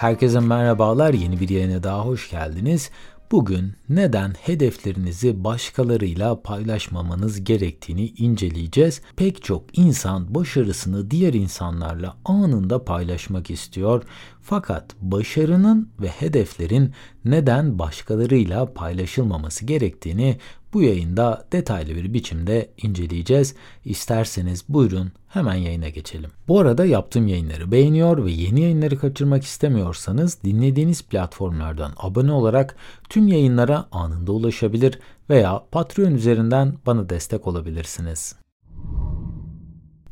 Herkese merhabalar. Yeni bir yayına daha hoş geldiniz. Bugün neden hedeflerinizi başkalarıyla paylaşmamanız gerektiğini inceleyeceğiz. Pek çok insan başarısını diğer insanlarla anında paylaşmak istiyor. Fakat başarının ve hedeflerin neden başkalarıyla paylaşılmaması gerektiğini bu yayında detaylı bir biçimde inceleyeceğiz. İsterseniz buyurun hemen yayına geçelim. Bu arada yaptığım yayınları beğeniyor ve yeni yayınları kaçırmak istemiyorsanız dinlediğiniz platformlardan abone olarak tüm yayınlara anında ulaşabilir veya Patreon üzerinden bana destek olabilirsiniz.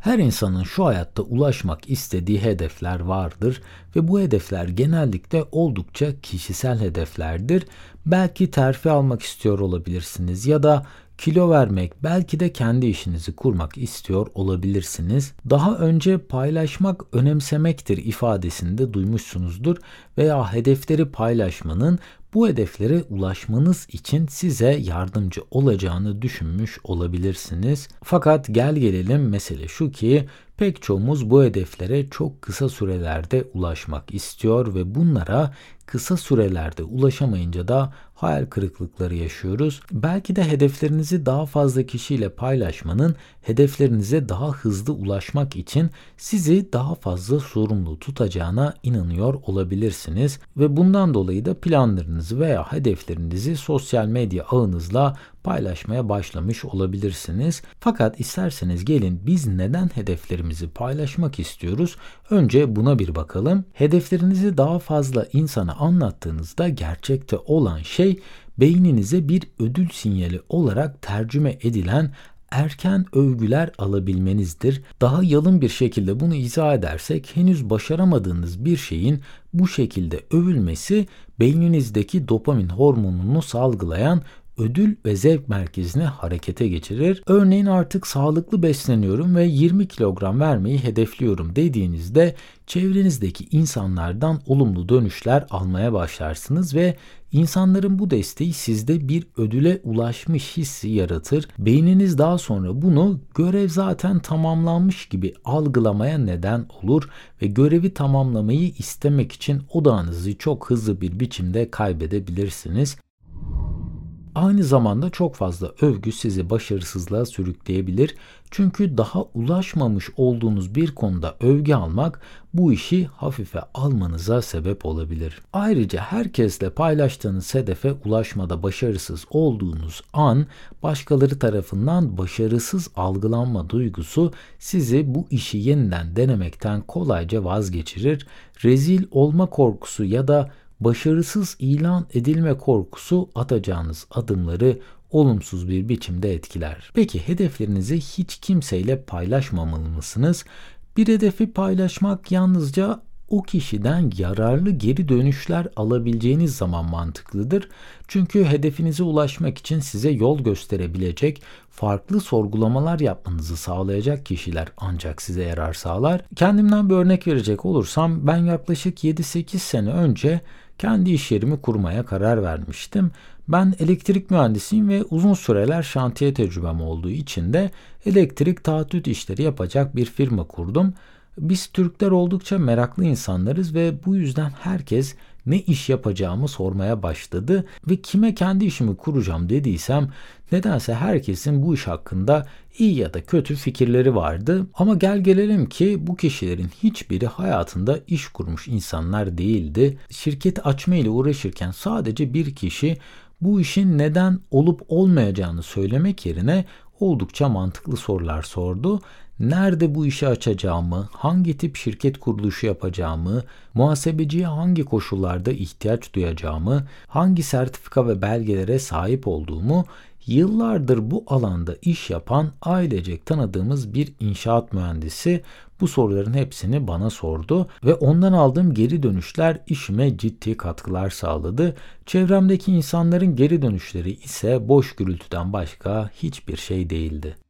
Her insanın şu hayatta ulaşmak istediği hedefler vardır ve bu hedefler genellikle oldukça kişisel hedeflerdir. Belki terfi almak istiyor olabilirsiniz ya da kilo vermek, belki de kendi işinizi kurmak istiyor olabilirsiniz. Daha önce paylaşmak önemsemektir ifadesini de duymuşsunuzdur veya hedefleri paylaşmanın bu hedeflere ulaşmanız için size yardımcı olacağını düşünmüş olabilirsiniz. Fakat gel gelelim mesele şu ki pek çoğumuz bu hedeflere çok kısa sürelerde ulaşmak istiyor ve bunlara kısa sürelerde ulaşamayınca da hayal kırıklıkları yaşıyoruz. Belki de hedeflerinizi daha fazla kişiyle paylaşmanın hedeflerinize daha hızlı ulaşmak için sizi daha fazla sorumlu tutacağına inanıyor olabilirsiniz ve bundan dolayı da planlarınızı veya hedeflerinizi sosyal medya ağınızla paylaşmaya başlamış olabilirsiniz. Fakat isterseniz gelin biz neden hedeflerimizi paylaşmak istiyoruz? Önce buna bir bakalım. Hedeflerinizi daha fazla insana anlattığınızda gerçekte olan şey beyninize bir ödül sinyali olarak tercüme edilen erken övgüler alabilmenizdir. Daha yalın bir şekilde bunu izah edersek henüz başaramadığınız bir şeyin bu şekilde övülmesi beyninizdeki dopamin hormonunu salgılayan ödül ve zevk merkezini harekete geçirir. Örneğin artık sağlıklı besleniyorum ve 20 kilogram vermeyi hedefliyorum dediğinizde çevrenizdeki insanlardan olumlu dönüşler almaya başlarsınız ve insanların bu desteği sizde bir ödüle ulaşmış hissi yaratır. Beyniniz daha sonra bunu görev zaten tamamlanmış gibi algılamaya neden olur ve görevi tamamlamayı istemek için odağınızı çok hızlı bir biçimde kaybedebilirsiniz. Aynı zamanda çok fazla övgü sizi başarısızlığa sürükleyebilir. Çünkü daha ulaşmamış olduğunuz bir konuda övgü almak bu işi hafife almanıza sebep olabilir. Ayrıca herkesle paylaştığınız hedefe ulaşmada başarısız olduğunuz an başkaları tarafından başarısız algılanma duygusu sizi bu işi yeniden denemekten kolayca vazgeçirir. Rezil olma korkusu ya da başarısız ilan edilme korkusu atacağınız adımları olumsuz bir biçimde etkiler. Peki hedeflerinizi hiç kimseyle paylaşmamalı mısınız? Bir hedefi paylaşmak yalnızca o kişiden yararlı geri dönüşler alabileceğiniz zaman mantıklıdır. Çünkü hedefinize ulaşmak için size yol gösterebilecek, farklı sorgulamalar yapmanızı sağlayacak kişiler ancak size yarar sağlar. Kendimden bir örnek verecek olursam ben yaklaşık 7-8 sene önce kendi iş yerimi kurmaya karar vermiştim. Ben elektrik mühendisiyim ve uzun süreler şantiye tecrübem olduğu için de elektrik taahhüt işleri yapacak bir firma kurdum. Biz Türkler oldukça meraklı insanlarız ve bu yüzden herkes ne iş yapacağımı sormaya başladı ve kime kendi işimi kuracağım dediysem nedense herkesin bu iş hakkında iyi ya da kötü fikirleri vardı. Ama gel gelelim ki bu kişilerin hiçbiri hayatında iş kurmuş insanlar değildi. Şirket açma ile uğraşırken sadece bir kişi bu işin neden olup olmayacağını söylemek yerine oldukça mantıklı sorular sordu nerede bu işi açacağımı, hangi tip şirket kuruluşu yapacağımı, muhasebeciye hangi koşullarda ihtiyaç duyacağımı, hangi sertifika ve belgelere sahip olduğumu, yıllardır bu alanda iş yapan ailecek tanıdığımız bir inşaat mühendisi bu soruların hepsini bana sordu ve ondan aldığım geri dönüşler işime ciddi katkılar sağladı. Çevremdeki insanların geri dönüşleri ise boş gürültüden başka hiçbir şey değildi.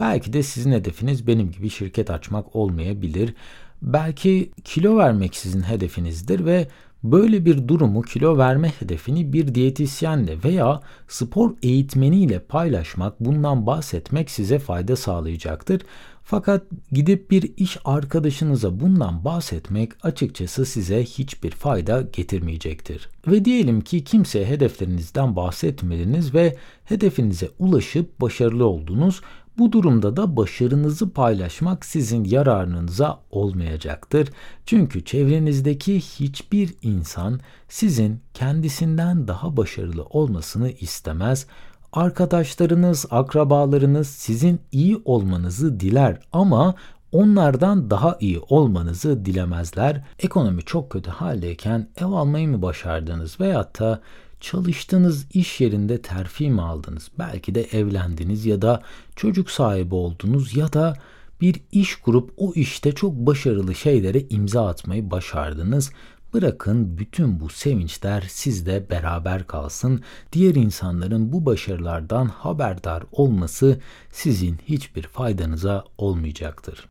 Belki de sizin hedefiniz benim gibi şirket açmak olmayabilir. Belki kilo vermek sizin hedefinizdir ve böyle bir durumu kilo verme hedefini bir diyetisyenle veya spor eğitmeniyle paylaşmak, bundan bahsetmek size fayda sağlayacaktır. Fakat gidip bir iş arkadaşınıza bundan bahsetmek açıkçası size hiçbir fayda getirmeyecektir. Ve diyelim ki kimseye hedeflerinizden bahsetmediniz ve hedefinize ulaşıp başarılı oldunuz. Bu durumda da başarınızı paylaşmak sizin yararınıza olmayacaktır. Çünkü çevrenizdeki hiçbir insan sizin kendisinden daha başarılı olmasını istemez. Arkadaşlarınız, akrabalarınız sizin iyi olmanızı diler ama onlardan daha iyi olmanızı dilemezler. Ekonomi çok kötü haldeyken ev almayı mı başardınız veyahut da çalıştığınız iş yerinde terfi mi aldınız? Belki de evlendiniz ya da çocuk sahibi oldunuz ya da bir iş kurup o işte çok başarılı şeylere imza atmayı başardınız. Bırakın bütün bu sevinçler sizde beraber kalsın. Diğer insanların bu başarılardan haberdar olması sizin hiçbir faydanıza olmayacaktır.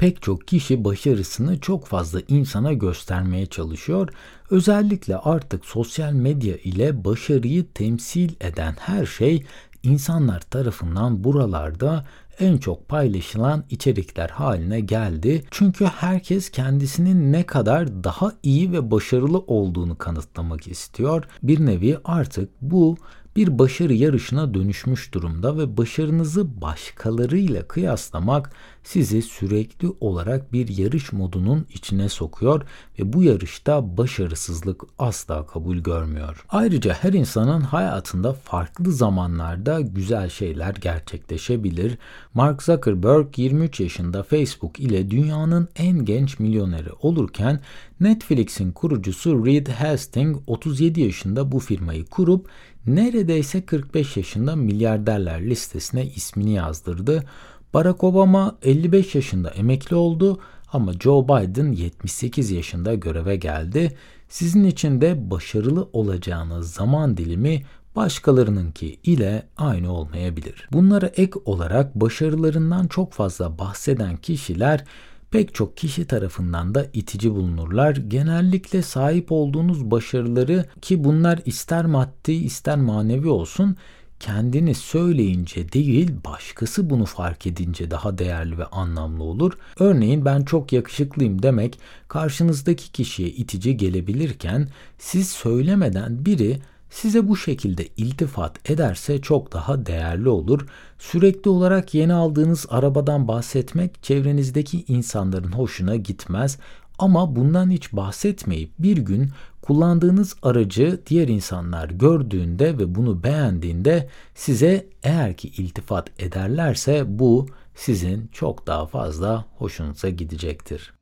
Pek çok kişi başarısını çok fazla insana göstermeye çalışıyor. Özellikle artık sosyal medya ile başarıyı temsil eden her şey insanlar tarafından buralarda en çok paylaşılan içerikler haline geldi. Çünkü herkes kendisinin ne kadar daha iyi ve başarılı olduğunu kanıtlamak istiyor. Bir nevi artık bu bir başarı yarışına dönüşmüş durumda ve başarınızı başkalarıyla kıyaslamak sizi sürekli olarak bir yarış modunun içine sokuyor ve bu yarışta başarısızlık asla kabul görmüyor. Ayrıca her insanın hayatında farklı zamanlarda güzel şeyler gerçekleşebilir. Mark Zuckerberg 23 yaşında Facebook ile dünyanın en genç milyoneri olurken Netflix'in kurucusu Reed Hastings 37 yaşında bu firmayı kurup neredeyse 45 yaşında milyarderler listesine ismini yazdırdı. Barack Obama 55 yaşında emekli oldu ama Joe Biden 78 yaşında göreve geldi. Sizin için de başarılı olacağınız zaman dilimi başkalarınınki ile aynı olmayabilir. Bunlara ek olarak başarılarından çok fazla bahseden kişiler pek çok kişi tarafından da itici bulunurlar. Genellikle sahip olduğunuz başarıları ki bunlar ister maddi ister manevi olsun kendini söyleyince değil başkası bunu fark edince daha değerli ve anlamlı olur. Örneğin ben çok yakışıklıyım demek karşınızdaki kişiye itici gelebilirken siz söylemeden biri size bu şekilde iltifat ederse çok daha değerli olur. Sürekli olarak yeni aldığınız arabadan bahsetmek çevrenizdeki insanların hoşuna gitmez ama bundan hiç bahsetmeyip bir gün kullandığınız aracı diğer insanlar gördüğünde ve bunu beğendiğinde size eğer ki iltifat ederlerse bu sizin çok daha fazla hoşunuza gidecektir.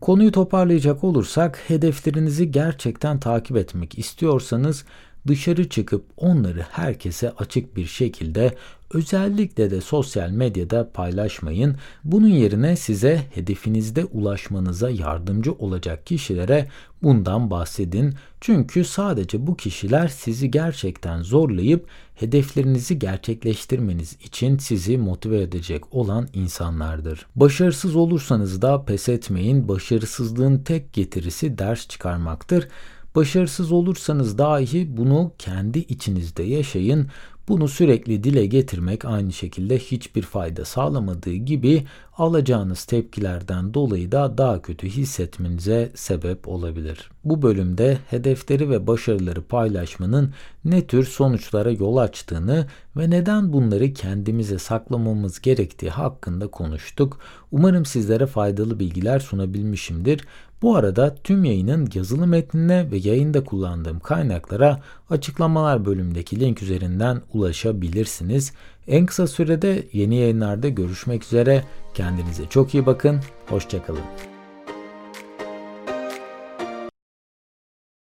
Konuyu toparlayacak olursak hedeflerinizi gerçekten takip etmek istiyorsanız dışarı çıkıp onları herkese açık bir şekilde özellikle de sosyal medyada paylaşmayın. Bunun yerine size hedefinizde ulaşmanıza yardımcı olacak kişilere bundan bahsedin. Çünkü sadece bu kişiler sizi gerçekten zorlayıp hedeflerinizi gerçekleştirmeniz için sizi motive edecek olan insanlardır. Başarısız olursanız da pes etmeyin. Başarısızlığın tek getirisi ders çıkarmaktır. Başarısız olursanız dahi bunu kendi içinizde yaşayın. Bunu sürekli dile getirmek aynı şekilde hiçbir fayda sağlamadığı gibi alacağınız tepkilerden dolayı da daha kötü hissetmenize sebep olabilir. Bu bölümde hedefleri ve başarıları paylaşmanın ne tür sonuçlara yol açtığını ve neden bunları kendimize saklamamız gerektiği hakkında konuştuk. Umarım sizlere faydalı bilgiler sunabilmişimdir. Bu arada tüm yayının yazılı metnine ve yayında kullandığım kaynaklara açıklamalar bölümündeki link üzerinden ulaşabilirsiniz. En kısa sürede yeni yayınlarda görüşmek üzere. Kendinize çok iyi bakın. Hoşçakalın.